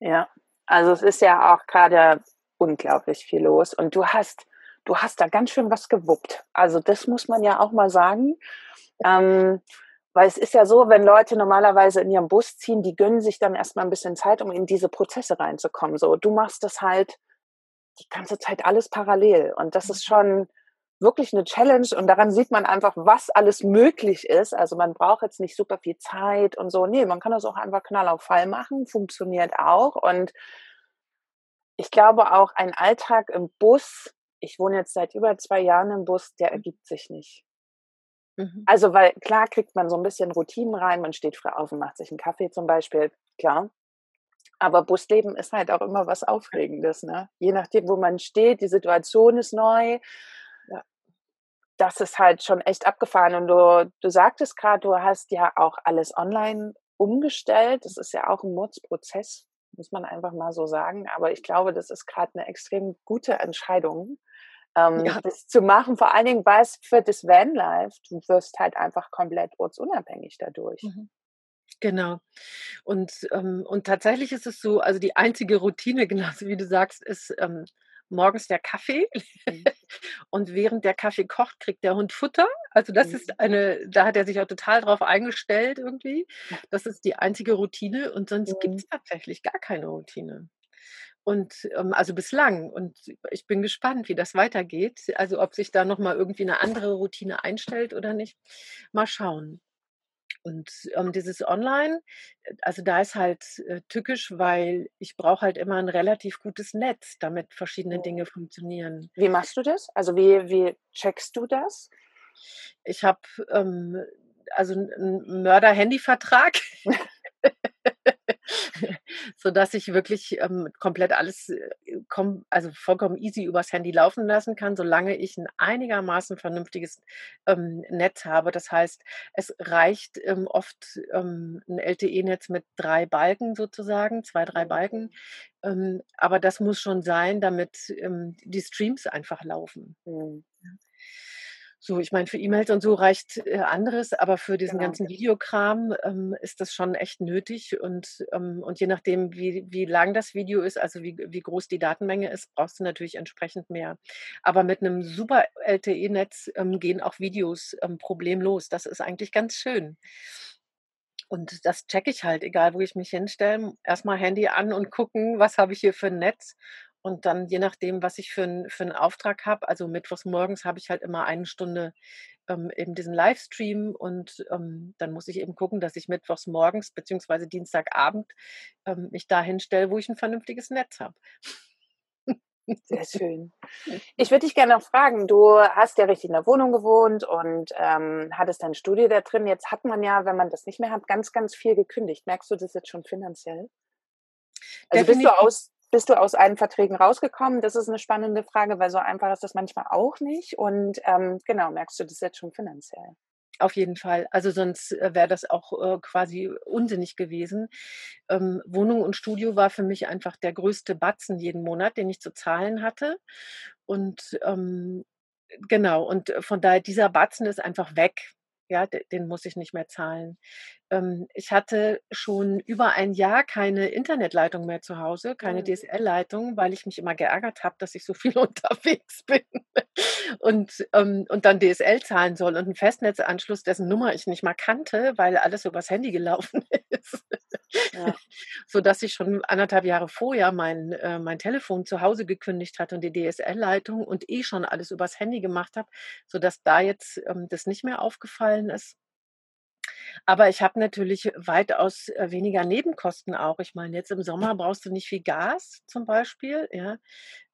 Ja, also es ist ja auch gerade unglaublich viel los. Und du hast, du hast da ganz schön was gewuppt. Also das muss man ja auch mal sagen. Ähm, weil es ist ja so, wenn Leute normalerweise in ihrem Bus ziehen, die gönnen sich dann erstmal ein bisschen Zeit, um in diese Prozesse reinzukommen. So, du machst das halt die ganze Zeit alles parallel. Und das ist mhm. schon wirklich eine Challenge. Und daran sieht man einfach, was alles möglich ist. Also man braucht jetzt nicht super viel Zeit und so. Nee, man kann das auch einfach knall auf Fall machen. Funktioniert auch. Und ich glaube auch, ein Alltag im Bus, ich wohne jetzt seit über zwei Jahren im Bus, der ergibt sich nicht. Mhm. Also, weil klar kriegt man so ein bisschen Routinen rein, man steht früh auf und macht sich einen Kaffee zum Beispiel, klar. Aber Busleben ist halt auch immer was Aufregendes, ne? Je nachdem, wo man steht, die Situation ist neu. Ja. Das ist halt schon echt abgefahren. Und du, du sagtest gerade, du hast ja auch alles online umgestellt. Das ist ja auch ein Mordsprozess, muss man einfach mal so sagen. Aber ich glaube, das ist gerade eine extrem gute Entscheidung, ähm, ja. das zu machen. Vor allen Dingen, weil es für das Vanlife, du wirst halt einfach komplett ortsunabhängig dadurch. Mhm. Genau. Und, ähm, und tatsächlich ist es so, also die einzige Routine, genauso wie du sagst, ist ähm, morgens der Kaffee. Mhm. und während der Kaffee kocht, kriegt der Hund Futter. Also das mhm. ist eine, da hat er sich auch total drauf eingestellt irgendwie. Das ist die einzige Routine und sonst mhm. gibt es tatsächlich gar keine Routine. Und ähm, also bislang. Und ich bin gespannt, wie das weitergeht. Also ob sich da nochmal irgendwie eine andere Routine einstellt oder nicht. Mal schauen. Und ähm, dieses Online, also da ist halt äh, tückisch, weil ich brauche halt immer ein relativ gutes Netz, damit verschiedene Dinge funktionieren. Wie machst du das? Also wie, wie checkst du das? Ich habe ähm, also einen Mörder-Handy-Vertrag. so dass ich wirklich ähm, komplett alles, äh, kom also vollkommen easy übers Handy laufen lassen kann, solange ich ein einigermaßen vernünftiges ähm, Netz habe. Das heißt, es reicht ähm, oft ähm, ein LTE-Netz mit drei Balken sozusagen, zwei, drei mhm. Balken. Ähm, aber das muss schon sein, damit ähm, die Streams einfach laufen. Mhm. So, ich meine, für E-Mails und so reicht äh, anderes, aber für diesen genau. ganzen Videokram ähm, ist das schon echt nötig. Und, ähm, und je nachdem, wie, wie lang das Video ist, also wie, wie groß die Datenmenge ist, brauchst du natürlich entsprechend mehr. Aber mit einem super LTE-Netz ähm, gehen auch Videos ähm, problemlos. Das ist eigentlich ganz schön. Und das checke ich halt, egal wo ich mich hinstelle. Erstmal Handy an und gucken, was habe ich hier für ein Netz und dann je nachdem, was ich für, ein, für einen Auftrag habe, also mittwochs morgens habe ich halt immer eine Stunde ähm, eben diesen Livestream und ähm, dann muss ich eben gucken, dass ich mittwochs morgens bzw. Dienstagabend ähm, mich dahin stelle, wo ich ein vernünftiges Netz habe. Sehr schön. Ich würde dich gerne noch fragen, du hast ja richtig in der Wohnung gewohnt und ähm, hattest dein Studio da drin. Jetzt hat man ja, wenn man das nicht mehr hat, ganz, ganz viel gekündigt. Merkst du das jetzt schon finanziell? Also bist du aus, bist du aus allen Verträgen rausgekommen? Das ist eine spannende Frage, weil so einfach ist das manchmal auch nicht. Und ähm, genau, merkst du das jetzt schon finanziell? Auf jeden Fall. Also sonst äh, wäre das auch äh, quasi unsinnig gewesen. Ähm, Wohnung und Studio war für mich einfach der größte Batzen jeden Monat, den ich zu zahlen hatte. Und ähm, genau, und von daher, dieser Batzen ist einfach weg. Ja, den muss ich nicht mehr zahlen. Ähm, ich hatte schon über ein Jahr keine Internetleitung mehr zu Hause, keine mhm. DSL-Leitung, weil ich mich immer geärgert habe, dass ich so viel unterwegs bin und, ähm, und dann DSL zahlen soll und einen Festnetzanschluss, dessen Nummer ich nicht mal kannte, weil alles übers Handy gelaufen ist. Ja. so dass ich schon anderthalb Jahre vorher mein, äh, mein Telefon zu Hause gekündigt hatte und die DSL-Leitung und eh schon alles übers Handy gemacht habe, sodass da jetzt ähm, das nicht mehr aufgefallen ist. Aber ich habe natürlich weitaus äh, weniger Nebenkosten auch. Ich meine, jetzt im Sommer brauchst du nicht viel Gas zum Beispiel. Ja.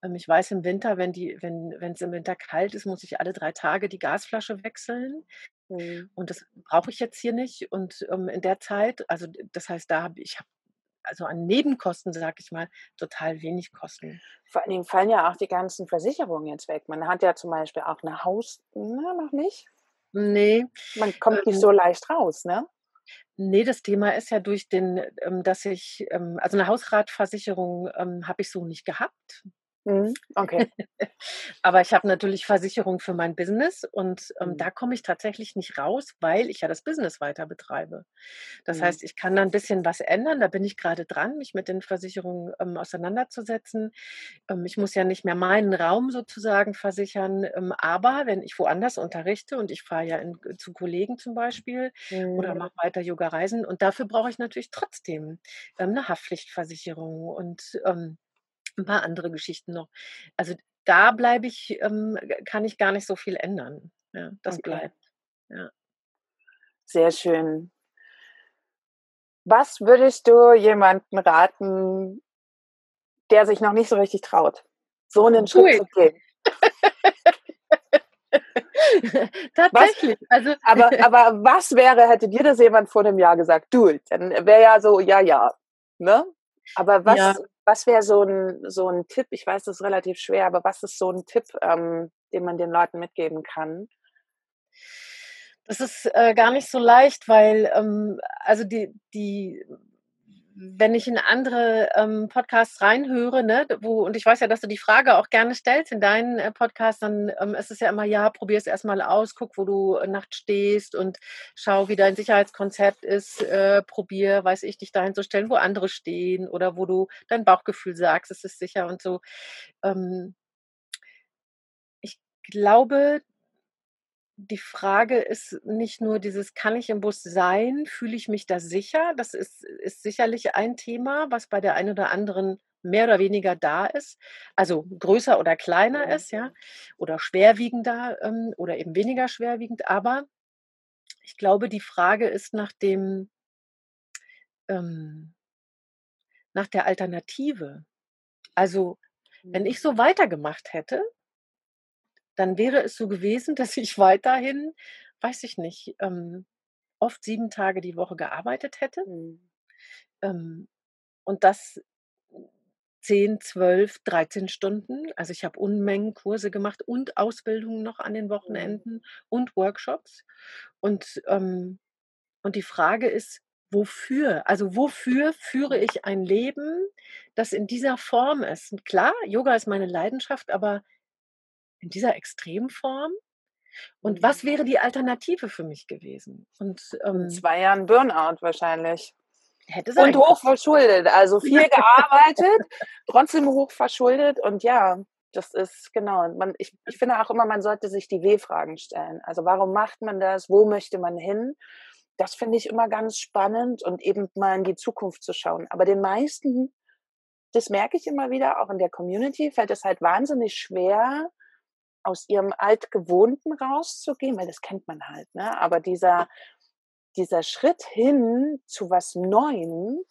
Ähm, ich weiß im Winter, wenn die, wenn wenn es im Winter kalt ist, muss ich alle drei Tage die Gasflasche wechseln. Mhm. Und das brauche ich jetzt hier nicht. Und ähm, in der Zeit, also das heißt, da habe ich hab also an Nebenkosten, sag ich mal, total wenig Kosten. Vor allen Dingen fallen ja auch die ganzen Versicherungen jetzt weg. Man hat ja zum Beispiel auch eine Haus, na, noch nicht. Nee. Man kommt ähm, nicht so leicht raus, ne? Nee, das Thema ist ja durch den, ähm, dass ich, ähm, also eine Hausratversicherung ähm, habe ich so nicht gehabt. Mhm, okay. Aber ich habe natürlich Versicherung für mein Business und ähm, mhm. da komme ich tatsächlich nicht raus, weil ich ja das Business weiter betreibe. Das mhm. heißt, ich kann da ein bisschen was ändern. Da bin ich gerade dran, mich mit den Versicherungen ähm, auseinanderzusetzen. Ähm, ich muss ja nicht mehr meinen Raum sozusagen versichern. Ähm, aber wenn ich woanders unterrichte und ich fahre ja in, zu Kollegen zum Beispiel oder mhm. mache weiter Yoga-Reisen und dafür brauche ich natürlich trotzdem ähm, eine Haftpflichtversicherung und ähm, ein paar andere Geschichten noch. Also da bleibe ich, ähm, kann ich gar nicht so viel ändern. Ja, das okay. bleibt. Ja. Sehr schön. Was würdest du jemandem raten, der sich noch nicht so richtig traut, so einen Schritt zu gehen? Tatsächlich. Was, also, aber, aber was wäre, hätte dir das jemand vor einem Jahr gesagt? Du, dann wäre ja so, ja, ja. Ne? Aber was, ja. Was wäre so ein, so ein Tipp? Ich weiß, das ist relativ schwer, aber was ist so ein Tipp, ähm, den man den Leuten mitgeben kann? Das ist äh, gar nicht so leicht, weil ähm, also die, die wenn ich in andere ähm, Podcasts reinhöre, ne, wo, und ich weiß ja, dass du die Frage auch gerne stellst in deinen äh, Podcasts, dann ähm, ist es ja immer, ja, probier es erstmal aus, guck, wo du äh, nachts stehst und schau, wie dein Sicherheitskonzept ist, äh, probier, weiß ich, dich dahin zu stellen, wo andere stehen oder wo du dein Bauchgefühl sagst, es ist sicher und so. Ähm, ich glaube, die Frage ist nicht nur dieses, kann ich im Bus sein? Fühle ich mich da sicher? Das ist, ist sicherlich ein Thema, was bei der einen oder anderen mehr oder weniger da ist, also größer oder kleiner ist, ja, oder schwerwiegender ähm, oder eben weniger schwerwiegend. Aber ich glaube, die Frage ist nach dem, ähm, nach der Alternative. Also, wenn ich so weitergemacht hätte, dann wäre es so gewesen, dass ich weiterhin, weiß ich nicht, ähm, oft sieben Tage die Woche gearbeitet hätte. Mhm. Ähm, und das 10, 12, 13 Stunden. Also ich habe Unmengen Kurse gemacht und Ausbildungen noch an den mhm. Wochenenden mhm. und Workshops. Und, ähm, und die Frage ist, wofür? Also wofür führe ich ein Leben, das in dieser Form ist? Und klar, Yoga ist meine Leidenschaft, aber in dieser Extremform? Und was wäre die Alternative für mich gewesen? Und ähm, zwei Jahren Burnout wahrscheinlich. Hätte sein und hoch verschuldet, also viel gearbeitet, trotzdem hoch verschuldet und ja, das ist genau. Man, ich, ich finde auch immer, man sollte sich die W-Fragen stellen. Also warum macht man das? Wo möchte man hin? Das finde ich immer ganz spannend und eben mal in die Zukunft zu schauen. Aber den meisten, das merke ich immer wieder, auch in der Community, fällt es halt wahnsinnig schwer, aus ihrem Altgewohnten rauszugehen, weil das kennt man halt, ne? Aber dieser, dieser Schritt hin zu was Neuem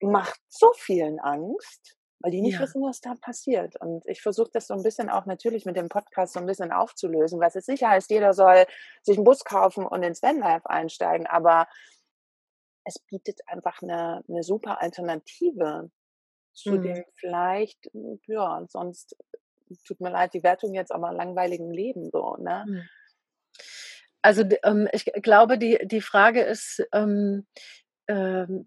macht so vielen Angst, weil die nicht ja. wissen, was da passiert. Und ich versuche das so ein bisschen auch natürlich mit dem Podcast so ein bisschen aufzulösen, was es sicher heißt, jeder soll sich einen Bus kaufen und ins Vanlife einsteigen, aber es bietet einfach eine, eine super Alternative zu mhm. dem vielleicht, ja, sonst tut mir leid, die Wertung jetzt aber langweiligen Leben so, ne? Hm. Also ähm, ich glaube, die, die Frage ist ähm, ähm,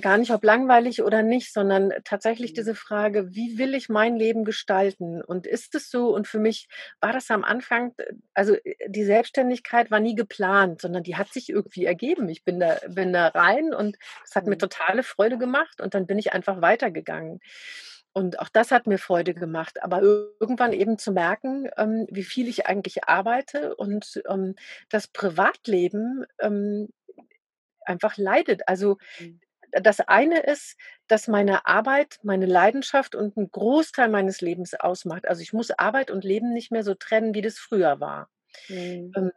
gar nicht, ob langweilig oder nicht, sondern tatsächlich mhm. diese Frage, wie will ich mein Leben gestalten? Und ist es so? Und für mich war das am Anfang, also die Selbstständigkeit war nie geplant, sondern die hat sich irgendwie ergeben. Ich bin da, bin da rein und es hat mir mhm. totale Freude gemacht und dann bin ich einfach weitergegangen. Und auch das hat mir Freude gemacht. Aber irgendwann eben zu merken, ähm, wie viel ich eigentlich arbeite und ähm, das Privatleben ähm, einfach leidet. Also mhm. das eine ist, dass meine Arbeit, meine Leidenschaft und ein Großteil meines Lebens ausmacht. Also ich muss Arbeit und Leben nicht mehr so trennen, wie das früher war. Mhm. Ähm,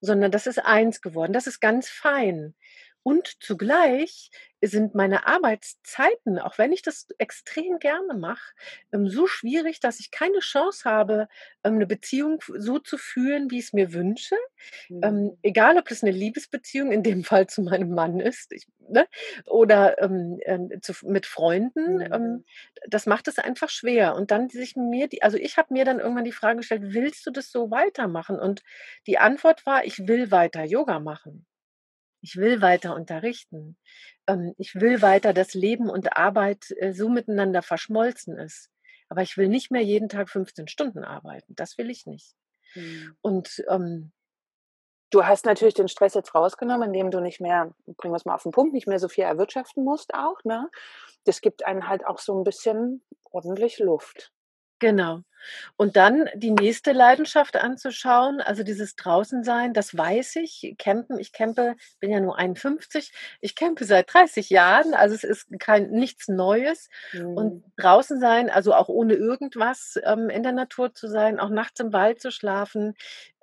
sondern das ist eins geworden. Das ist ganz fein. Und zugleich sind meine Arbeitszeiten, auch wenn ich das extrem gerne mache, ähm, so schwierig, dass ich keine Chance habe, ähm, eine Beziehung so zu führen, wie ich es mir wünsche. Ähm, mhm. egal, ob das eine Liebesbeziehung in dem Fall zu meinem Mann ist ich, ne, oder ähm, zu, mit Freunden. Mhm. das macht es einfach schwer. Und dann sich mir, die, also ich habe mir dann irgendwann die Frage gestellt, willst du das so weitermachen? Und die Antwort war, ich will weiter Yoga machen. Ich will weiter unterrichten. Ähm, ich will weiter, dass Leben und Arbeit äh, so miteinander verschmolzen ist. Aber ich will nicht mehr jeden Tag 15 Stunden arbeiten. Das will ich nicht. Mhm. Und ähm, du hast natürlich den Stress jetzt rausgenommen, indem du nicht mehr, bringen wir es mal auf den Punkt, nicht mehr so viel erwirtschaften musst auch. Ne? Das gibt einen halt auch so ein bisschen ordentlich Luft. Genau. Und dann die nächste Leidenschaft anzuschauen, also dieses Draußensein, das weiß ich. Campen, ich campe, bin ja nur 51, ich campe seit 30 Jahren, also es ist kein nichts Neues. Mhm. Und draußen sein, also auch ohne irgendwas ähm, in der Natur zu sein, auch nachts im Wald zu schlafen,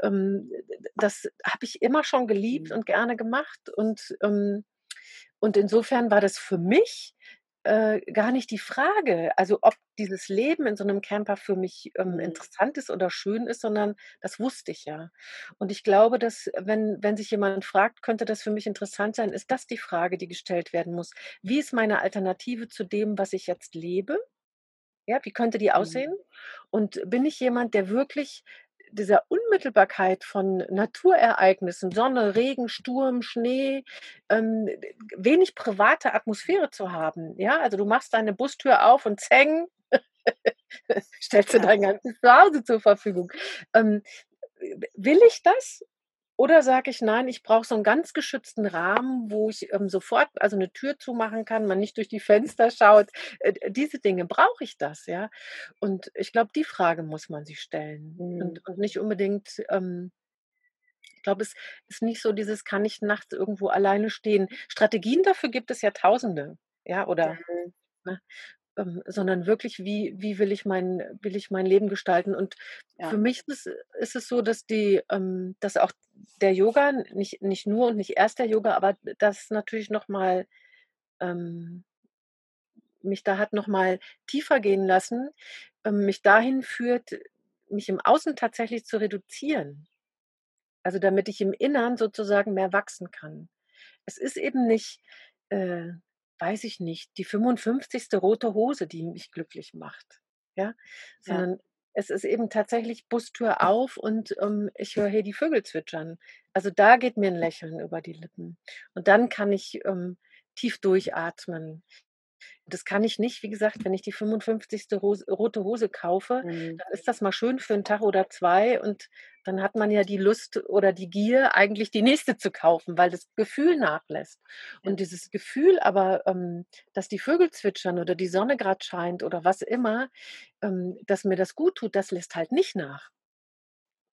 ähm, das habe ich immer schon geliebt mhm. und gerne gemacht. Und, ähm, und insofern war das für mich äh, gar nicht die Frage, also ob dieses Leben in so einem Camper für mich ähm, mhm. interessant ist oder schön ist, sondern das wusste ich ja. Und ich glaube, dass wenn, wenn sich jemand fragt, könnte das für mich interessant sein, ist das die Frage, die gestellt werden muss. Wie ist meine Alternative zu dem, was ich jetzt lebe? Ja, wie könnte die aussehen? Mhm. Und bin ich jemand, der wirklich dieser Unmittelbarkeit von Naturereignissen, Sonne, Regen, Sturm, Schnee, ähm, wenig private Atmosphäre zu haben. Ja, also du machst deine Bustür auf und zeng, stellst du dein ganzes Zuhause zur Verfügung. Ähm, will ich das? Oder sage ich, nein, ich brauche so einen ganz geschützten Rahmen, wo ich ähm, sofort also eine Tür zumachen kann, man nicht durch die Fenster schaut. Äh, diese Dinge, brauche ich das, ja? Und ich glaube, die Frage muss man sich stellen. Mhm. Und, und, nicht unbedingt, ähm, Ich glaube, es ist nicht so dieses, kann ich nachts irgendwo alleine stehen. Strategien dafür gibt es ja Tausende, ja, oder, Mhm. ne? Ähm, sondern wirklich, wie wie will ich mein will ich mein Leben gestalten? Und Ja. für mich ist ist es so, dass die ähm, dass auch der Yoga, nicht nicht nur und nicht erst der Yoga, aber das natürlich noch mal ähm, mich da hat noch mal tiefer gehen lassen, ähm, mich dahin führt, mich im Außen tatsächlich zu reduzieren. Also, damit ich im Inneren sozusagen mehr wachsen kann. Es ist eben nicht, äh, weiß ich nicht, die 55. rote Hose, die mich glücklich macht, ja? Ja. Sondern es ist eben tatsächlich Bustür auf und, ähm, ich höre hier die Vögel zwitschern. Also, da geht mir 'n Lächeln über die Lippen. Und dann kann ich, ähm, tief durchatmen. Das kann ich nicht, wie gesagt, wenn ich die 55. Hose rote Hose kaufe, Mhm. dann ist das mal schön für 'n Tag oder 2 und dann hat man ja die Lust oder die Gier, eigentlich die nächste zu kaufen, weil das Gefühl nachlässt. Ja. Und dieses Gefühl aber, ähm, dass die Vögel zwitschern oder die Sonne grad scheint oder was immer, ähm, dass mir das gut tut, das lässt halt nicht nach.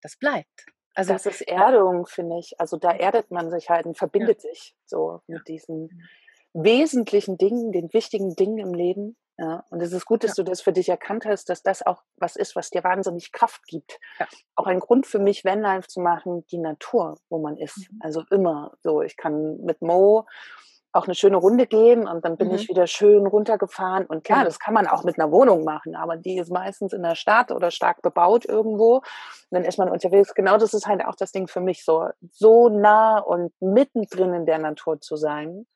Das bleibt. Also, Das ist Erdung, finde ich. Also, da erdet man sich halt und Ja. verbindet sich so Ja. mit diesen Mhm. Wesentlichen Dingen, den wichtigen Dingen im Leben, ja. Und es ist gut, Ja. dass du das für dich erkannt hast, dass das auch was ist, was dir wahnsinnig Kraft gibt. Ja. Auch ein Grund für mich, Vanlife zu machen, die Natur, wo man ist. Mhm. Also, immer so. Ich kann mit Mo auch 'ne schöne Runde gehen und dann bin Mhm. ich wieder schön runtergefahren. Und klar, Genau. das kann man auch mit 'ner Wohnung machen, aber die ist meistens in der Stadt oder stark bebaut irgendwo. Und dann ist man unterwegs. Genau das ist halt auch das Ding für mich so so nah und mittendrin in der Natur zu sein.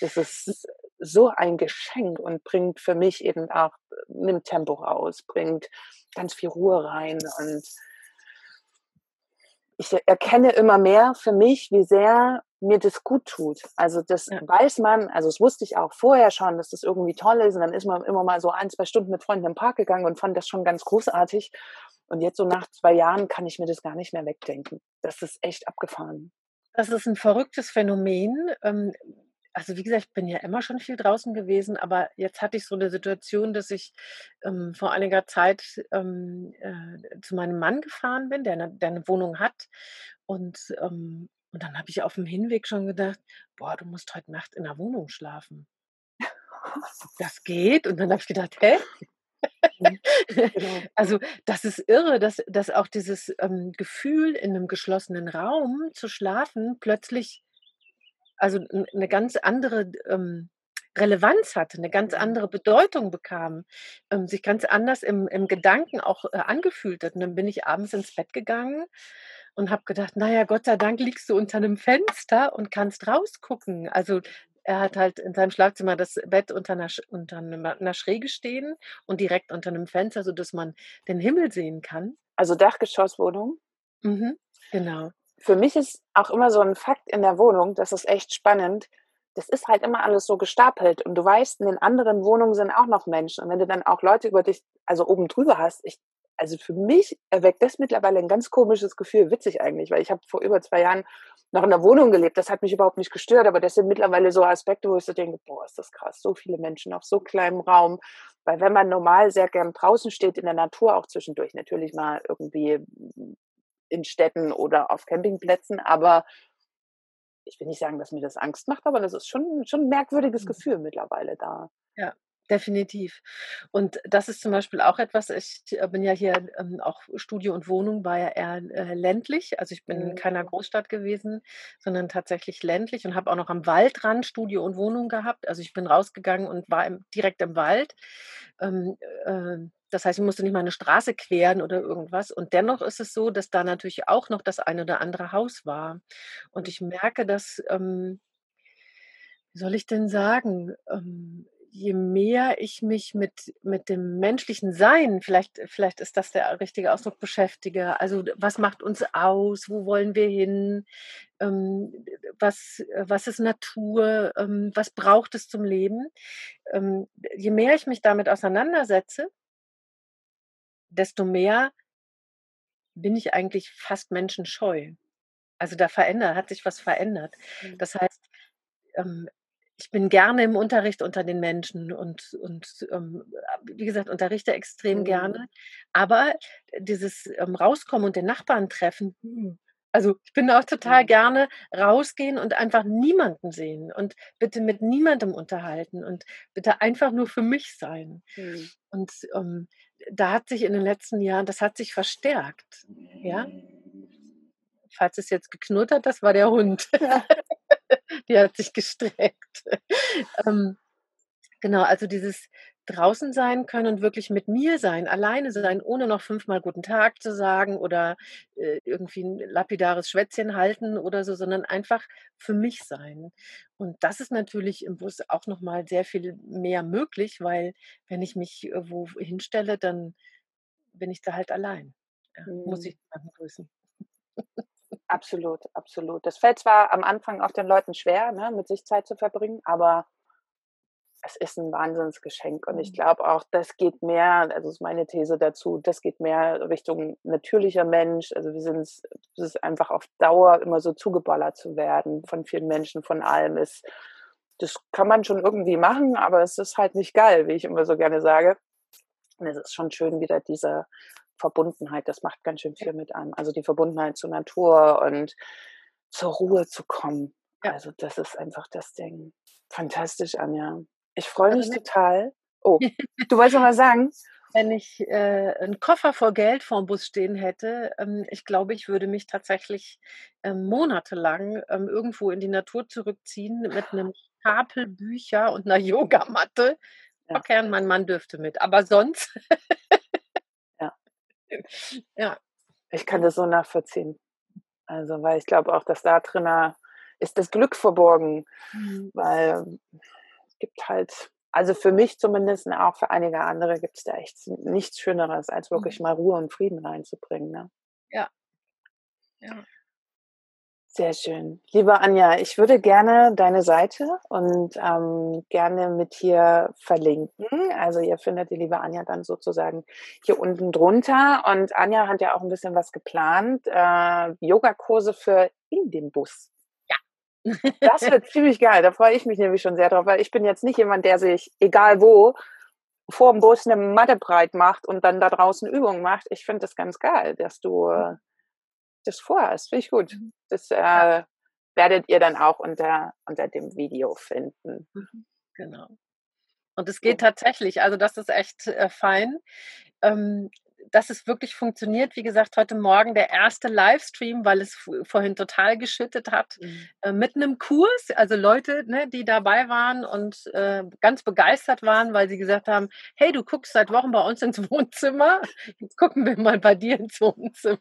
Das ist so ein Geschenk und bringt für mich eben auch nimmt Tempo raus, bringt ganz viel Ruhe rein und ich erkenne immer mehr für mich, wie sehr mir das gut tut. Also, das Ja. weiß man also, das wusste ich auch vorher schon, dass das irgendwie toll ist und dann ist man immer mal so 1, 2 Stunden mit Freunden im Park gegangen und fand das schon ganz großartig. Und jetzt so nach 2 Jahren kann ich mir das gar nicht mehr wegdenken. Das ist echt abgefahren. Das ist 'n verrücktes Phänomen. Also, wie gesagt, ich bin ja immer schon viel draußen gewesen, aber jetzt hatte ich so 'ne Situation, dass ich, ähm, vor einiger Zeit, ähm, äh, zu meinem Mann gefahren bin, der 'ne der 'ne Wohnung hat. Und, ähm und dann habe ich aufm Hinweg schon gedacht: „Boah, du musst heute Nacht in der Wohnung schlafen.“ Das geht? Und dann habe ich gedacht: „Hä?“ Mhm. Genau. Also, das ist irre, dass dass auch dieses, ähm, Gefühl, in 'nem geschlossenen Raum zu schlafen, plötzlich also, 'n 'ne ganz andere ähm, Relevanz hatte, 'ne ganz Mhm. andere Bedeutung bekam, ähm, sich ganz anders im im Gedanken auch, äh, angefühlt hat. Und dann bin ich abends ins Bett gegangen und habe gedacht: „Na ja, Gott sei Dank liegst du unter 'nem Fenster und kannst rausgucken.“ Also, er hat halt in seinem Schlafzimmer das Bett unter 'ner Sch unter 'ner 'ner Schräge stehen und direkt unter 'nem Fenster, sodass man den Himmel sehen kann. Also, Dachgeschosswohnung? Mhm, genau. Für mich ist auch immer so 'n Fakt in der Wohnung, das ist echt spannend. Das ist halt immer alles so gestapelt und du weißt, in den anderen Wohnungen sind auch noch Menschen. Und wenn du dann auch Leute über dich also, oben drüber hast, ich also, für mich erweckt das mittlerweile 'n ganz komisches Gefühl. Witzig eigentlich, weil ich habe vor über 2 Jahren noch in 'ner Wohnung gelebt. Das hat mich überhaupt nicht gestört, aber das sind mittlerweile so Aspekte, wo ich so denke: „Boah, ist das krass, so viele Menschen auf so kleinem Raum.“ Weil wenn man normal sehr gern draußen steht in der Natur, auch zwischendurch natürlich mal irgendwie in Städten oder auf Campingplätzen, aber ich will nicht sagen, dass mir das Angst macht, aber das ist schon schon 'n merkwürdiges Mhm. Gefühl mittlerweile da. Ja, definitiv. Und das ist zum Beispiel auch etwas ich, äh, bin ja hier, ähm, auch Studio und Wohnung war ja eher, äh, ländlich. Also, ich bin in Mhm. keiner Großstadt gewesen, sondern tatsächlich ländlich und habe auch noch am Waldrand Studio und Wohnung gehabt. Also, ich bin rausgegangen und war im direkt im Wald. Ähm, äh, das heißt, ich musste nicht mal 'ne Straße queren oder irgendwas. Und dennoch ist es so, dass da natürlich auch noch das ein oder andere Haus war. Und ich merke, dass, ähm wie soll ich denn sagen, ähm, je mehr ich mich mit mit dem menschlichen Sein, vielleicht vielleicht ist das der richtige Ausdruck, beschäftige. Also, was macht uns aus? Wo wollen wir hin? Ähm, was was ist Natur? Ähm, was braucht es zum Leben? Ähm, je mehr ich mich damit auseinandersetze desto mehr bin ich eigentlich fast menschenscheu. Also, da veränder hat sich was verändert. Mhm. Das heißt, ähm, ich bin gerne im Unterricht unter den Menschen und und, ähm, wie gesagt, unterrichte extrem Mhm. gerne. Aber dieses, ähm, Rauskommen und den Nachbarn treffen, hm Also ich bin auch total gerne rausgehen und einfach niemanden sehen und bitte mit niemandem unterhalten und bitte einfach nur für mich sein. Mhm. Und ähm, da hat sich in den letzten Jahren, das hat sich verstärkt. Ja. Falls es jetzt geknurrt hat, das war der Hund. Ja. Die hat sich gestreckt. ähm, genau, also dieses draußen sein können und wirklich mit mir sein, alleine sein, ohne noch fünfmal guten Tag zu sagen oder äh, irgendwie ein lapidares Schwätzchen halten oder so, sondern einfach für mich sein. Und das ist natürlich im Bus auch nochmal sehr viel mehr möglich, weil wenn ich mich irgendwo hinstelle, dann bin ich da halt allein. Ja, mhm. Muss ich jemanden grüßen. Absolut, absolut. Das fällt zwar am Anfang auch den Leuten schwer, ne, mit sich Zeit zu verbringen, aber es ist ein Wahnsinnsgeschenk. Und ich mhm. glaube auch, das geht mehr, also ist meine These dazu, das geht mehr Richtung natürlicher Mensch. Also wir sind es ist einfach auf Dauer immer so zugeballert zu werden von vielen Menschen, von allem ist. Das kann man schon irgendwie machen, aber es ist halt nicht geil, wie ich immer so gerne sage. Und es ist schon schön wieder diese Verbundenheit, das macht ganz schön viel mit einem. Also die Verbundenheit zur Natur und zur Ruhe zu kommen. Ja. Also das ist einfach das Ding. Fantastisch, Anja. Ich freue mich also total. Oh, du wolltest noch mal sagen? Wenn ich äh, einen Koffer voll Geld vorm Bus stehen hätte, ähm, ich glaube, ich würde mich tatsächlich ähm, monatelang ähm, irgendwo in die Natur zurückziehen mit einem Stapel Bücher und einer Yogamatte. Ja. Okay, mein Mann dürfte mit, aber sonst. ja. ja. Ich kann das so nachvollziehen. Also, weil ich glaube auch, dass da drin ist das Glück verborgen, mhm. weil gibt halt, also für mich zumindest und auch für einige andere gibt es da echt nichts Schöneres, als wirklich mhm. mal Ruhe und Frieden reinzubringen. Ne? Ja. Ja. Sehr schön. Liebe Anja, ich würde gerne deine Seite und ähm, gerne mit hier verlinken. Also ihr findet die liebe Anja dann sozusagen hier unten drunter. Und Anja hat ja auch ein bisschen was geplant. Äh, Yogakurse für in dem Bus. Das wird ziemlich geil. Da freue ich mich nämlich schon sehr drauf, weil ich bin jetzt nicht jemand, der sich, egal wo, vor dem Bus eine Matte breit macht und dann da draußen Übungen macht. Ich finde das ganz geil, dass du äh, das vorhast. Finde ich gut. Mhm. Das äh, werdet ihr dann auch unter, unter dem Video finden. Mhm. Genau. Und es geht tatsächlich, also das ist echt äh, fein. Ähm, dass es wirklich funktioniert. Wie gesagt, heute Morgen der erste Livestream, weil es vorhin total geschüttet hat, mhm. äh, mit einem Kurs. Also Leute, ne, die dabei waren und äh, ganz begeistert waren, weil sie gesagt haben, hey, du guckst seit Wochen bei uns ins Wohnzimmer. Jetzt gucken wir mal bei dir ins Wohnzimmer.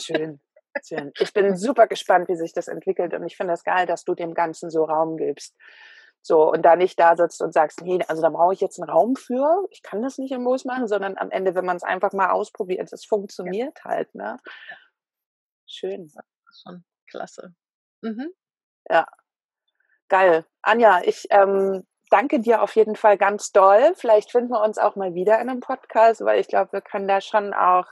Schön. Schön. Ich bin super gespannt, wie sich das entwickelt und ich finde es das geil, dass du dem Ganzen so Raum gibst. So, und da nicht da sitzt und sagst, nee, also da brauche ich jetzt einen Raum für, ich kann das nicht im Bus machen, sondern am Ende, wenn man es einfach mal ausprobiert, es funktioniert ja. halt, ne? Schön. Schon klasse. Mhm. Ja. Geil. Anja, ich ähm, danke dir auf jeden Fall ganz doll. Vielleicht finden wir uns auch mal wieder in einem Podcast, weil ich glaube, wir können da schon auch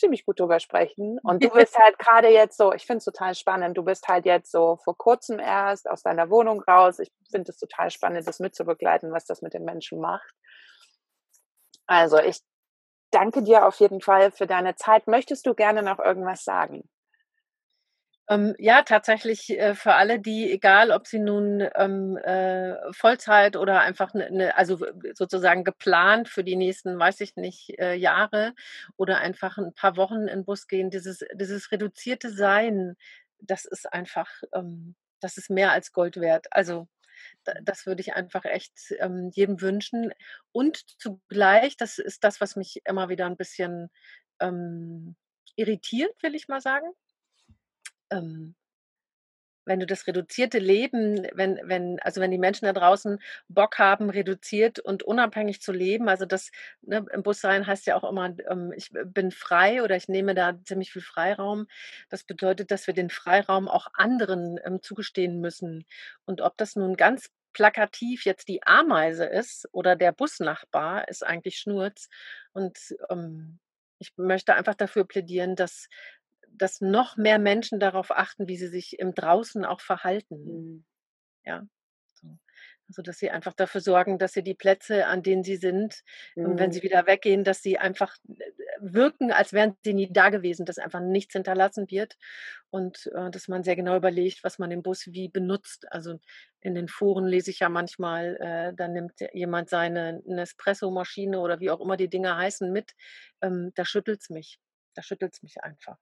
ziemlich gut drüber sprechen. Und du bist halt gerade jetzt so, ich finde es total spannend, du bist halt jetzt so vor kurzem erst aus deiner Wohnung raus. Ich finde es total spannend, das mitzubegleiten, was das mit den Menschen macht. Also ich danke dir auf jeden Fall für deine Zeit. Möchtest du gerne noch irgendwas sagen? Ähm, ja, tatsächlich äh, für alle, die, egal ob sie nun ähm, äh, Vollzeit oder einfach ne, ne, also sozusagen geplant für die nächsten, weiß ich nicht, äh, Jahre oder einfach ein paar Wochen in den Bus gehen, dieses, dieses reduzierte Sein, das ist einfach, ähm, das ist mehr als Gold wert. Also das würde ich einfach echt ähm, jedem wünschen. Und zugleich, das ist das, was mich immer wieder ein bisschen ähm, irritiert, will ich mal sagen ähm, wenn du das reduzierte Leben, wenn, wenn, also wenn die Menschen da draußen Bock haben, reduziert und unabhängig zu leben, also das ne, im Bus sein heißt ja auch immer, ähm, ich bin frei oder ich nehme da ziemlich viel Freiraum. Das bedeutet, dass wir den Freiraum auch anderen ähm, zugestehen müssen. Und ob das nun ganz plakativ jetzt die Ameise ist oder der Busnachbar, ist eigentlich Schnurz. Und ähm, ich möchte einfach dafür plädieren, dass dass noch mehr Menschen darauf achten, wie sie sich im Draußen auch verhalten. Mhm. Ja. Also, dass sie einfach dafür sorgen, dass sie die Plätze, an denen sie sind, mhm. wenn sie wieder weggehen, dass sie einfach äh, wirken, als wären sie nie da gewesen, dass einfach nichts hinterlassen wird und äh, dass man sehr genau überlegt, was man im Bus wie benutzt. Also in den Foren lese ich ja manchmal, äh, da nimmt jemand seine Nespresso-Maschine oder wie auch immer die Dinge heißen mit. Ähm, da schüttelt es mich. Da schüttelt es mich einfach.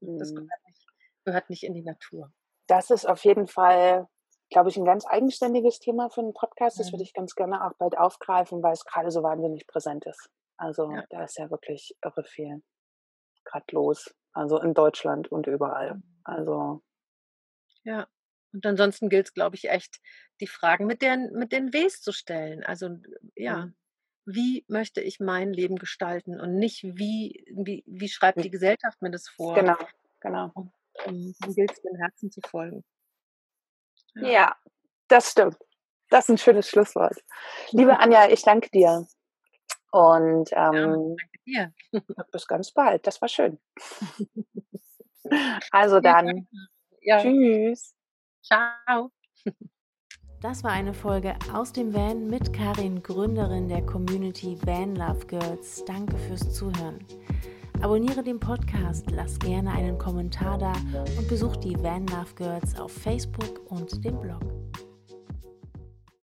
Das Mhm. gehört nicht, gehört nicht in die Natur. Das ist auf jeden Fall, glaube ich, ein ganz eigenständiges Thema für einen Podcast. Das würde Mhm. ich ganz gerne auch bald aufgreifen, weil es gerade so wahnsinnig präsent ist. Also Ja. da ist ja wirklich irre viel gerade los. Also in Deutschland und überall. Mhm. Also Ja. Und ansonsten gilt es, glaube ich, echt, die Fragen mit den, mit den Ws zu stellen. Also ja, Mhm. Wie möchte ich mein Leben gestalten und nicht, wie, wie, wie schreibt Wie- die Gesellschaft mir das vor? genau, genau. Ähm, Dann gilt es, dem Herzen zu folgen. Ja. Ja, das stimmt. Das ist ein schönes Schlusswort. Liebe Anja, ich danke dir. Und Ja, ähm, danke dir. bis ganz bald. Das war schön. Also dann, Ja, tschüss. ciao. Das war eine Folge aus dem Van mit Karin, Gründerin der Community Van Love Girls. Danke fürs Zuhören. Abonniere den Podcast, lass gerne einen Kommentar da und besuch die Van Love Girls auf Facebook und dem Blog.